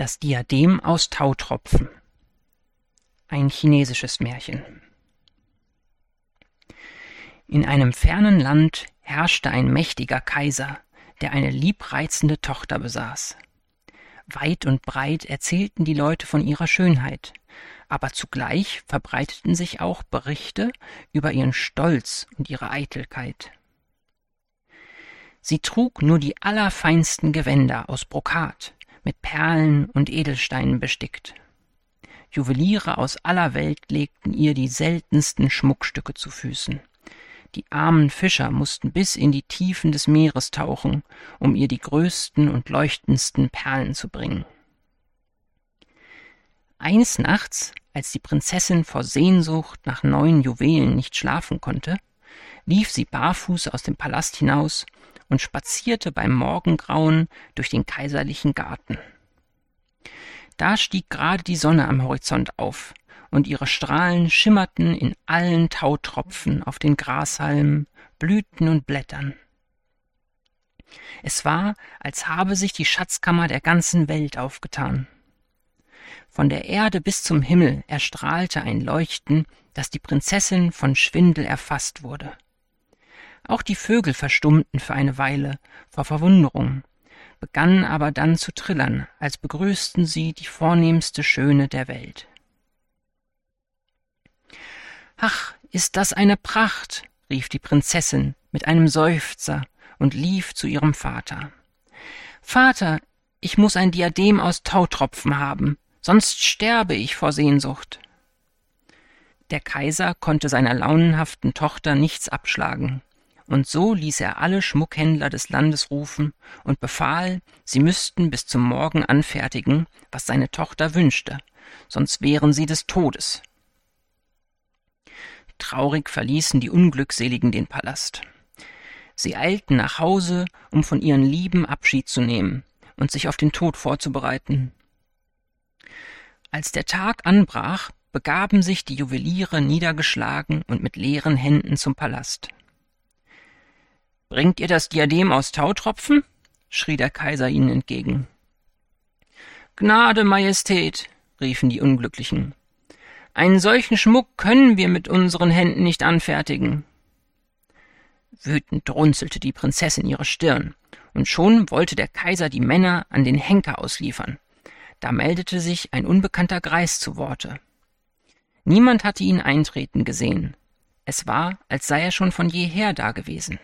Das Diadem aus Tautropfen. Ein chinesisches Märchen. In einem fernen Land herrschte ein mächtiger Kaiser, der eine liebreizende Tochter besaß. Weit und breit erzählten die Leute von ihrer Schönheit, aber zugleich verbreiteten sich auch Berichte über ihren Stolz und ihre Eitelkeit. Sie trug nur die allerfeinsten Gewänder aus Brokat, mit Perlen und Edelsteinen bestickt. Juweliere aus aller Welt legten ihr die seltensten Schmuckstücke zu Füßen. Die armen Fischer mussten bis in die Tiefen des Meeres tauchen, um ihr die größten und leuchtendsten Perlen zu bringen. Eines Nachts, als die Prinzessin vor Sehnsucht nach neuen Juwelen nicht schlafen konnte, lief sie barfuß aus dem Palast hinaus und spazierte beim Morgengrauen durch den kaiserlichen Garten. Da stieg gerade die Sonne am Horizont auf, und ihre Strahlen schimmerten in allen Tautropfen auf den Grashalmen, Blüten und Blättern. Es war, als habe sich die Schatzkammer der ganzen Welt aufgetan. Von der Erde bis zum Himmel erstrahlte ein Leuchten, dass die Prinzessin von Schwindel erfasst wurde. Auch die Vögel verstummten für eine Weile vor Verwunderung, begannen aber dann zu trillern, als begrüßten sie die vornehmste Schöne der Welt. Ach, ist das eine Pracht, rief die Prinzessin mit einem Seufzer und lief zu ihrem Vater. Vater, ich muss ein Diadem aus Tautropfen haben, sonst sterbe ich vor Sehnsucht. Der Kaiser konnte seiner launenhaften Tochter nichts abschlagen und so ließ er alle Schmuckhändler des Landes rufen und befahl, sie müssten bis zum Morgen anfertigen, was seine Tochter wünschte, sonst wären sie des Todes. Traurig verließen die Unglückseligen den Palast. Sie eilten nach Hause, um von ihren Lieben Abschied zu nehmen und sich auf den Tod vorzubereiten. Als der Tag anbrach, begaben sich die Juweliere niedergeschlagen und mit leeren Händen zum Palast. Bringt ihr das Diadem aus Tautropfen? schrie der Kaiser ihnen entgegen. Gnade, Majestät, riefen die Unglücklichen. Einen solchen Schmuck können wir mit unseren Händen nicht anfertigen. Wütend runzelte die Prinzessin ihre Stirn, und schon wollte der Kaiser die Männer an den Henker ausliefern. Da meldete sich ein unbekannter Greis zu Worte. Niemand hatte ihn eintreten gesehen. Es war, als sei er schon von jeher dagewesen.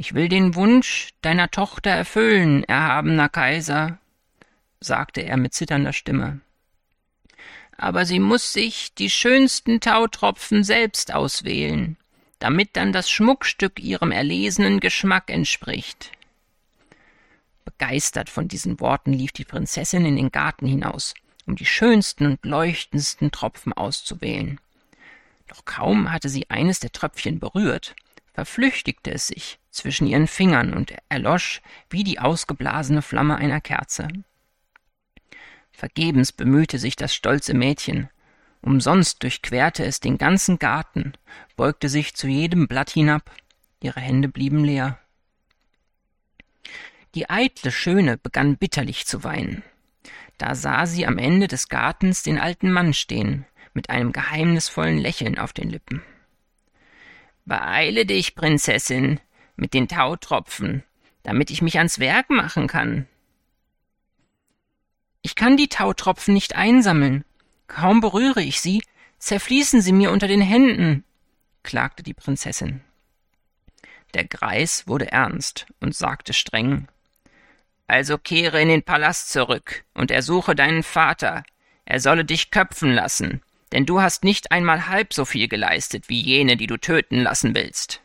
Ich will den Wunsch deiner Tochter erfüllen, erhabener Kaiser, sagte er mit zitternder Stimme. Aber sie muss sich die schönsten Tautropfen selbst auswählen, damit dann das Schmuckstück ihrem erlesenen Geschmack entspricht. Begeistert von diesen Worten lief die Prinzessin in den Garten hinaus, um die schönsten und leuchtendsten Tropfen auszuwählen. Doch kaum hatte sie eines der Tröpfchen berührt, verflüchtigte es sich zwischen ihren Fingern und erlosch wie die ausgeblasene Flamme einer Kerze. Vergebens bemühte sich das stolze Mädchen, umsonst durchquerte es den ganzen Garten, beugte sich zu jedem Blatt hinab, ihre Hände blieben leer. Die eitle Schöne begann bitterlich zu weinen. Da sah sie am Ende des Gartens den alten Mann stehen, mit einem geheimnisvollen Lächeln auf den Lippen. Beeile dich, Prinzessin, mit den Tautropfen, damit ich mich ans Werk machen kann. Ich kann die Tautropfen nicht einsammeln. Kaum berühre ich sie, zerfließen sie mir unter den Händen, klagte die Prinzessin. Der Greis wurde ernst und sagte streng Also kehre in den Palast zurück und ersuche deinen Vater, er solle dich köpfen lassen, denn du hast nicht einmal halb so viel geleistet wie jene, die du töten lassen willst.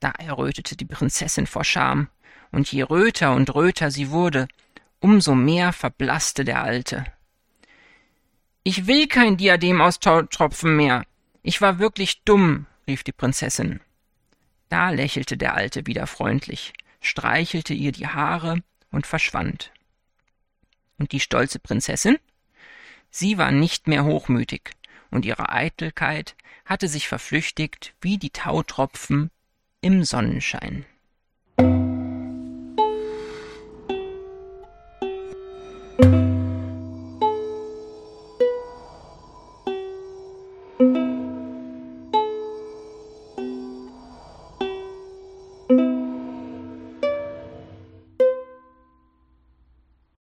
Da errötete die Prinzessin vor Scham, und je röter und röter sie wurde, umso mehr verblasste der Alte. Ich will kein Diadem aus Tautropfen mehr. Ich war wirklich dumm, rief die Prinzessin. Da lächelte der Alte wieder freundlich, streichelte ihr die Haare und verschwand. Und die stolze Prinzessin? Sie war nicht mehr hochmütig, und ihre Eitelkeit hatte sich verflüchtigt wie die Tautropfen im Sonnenschein.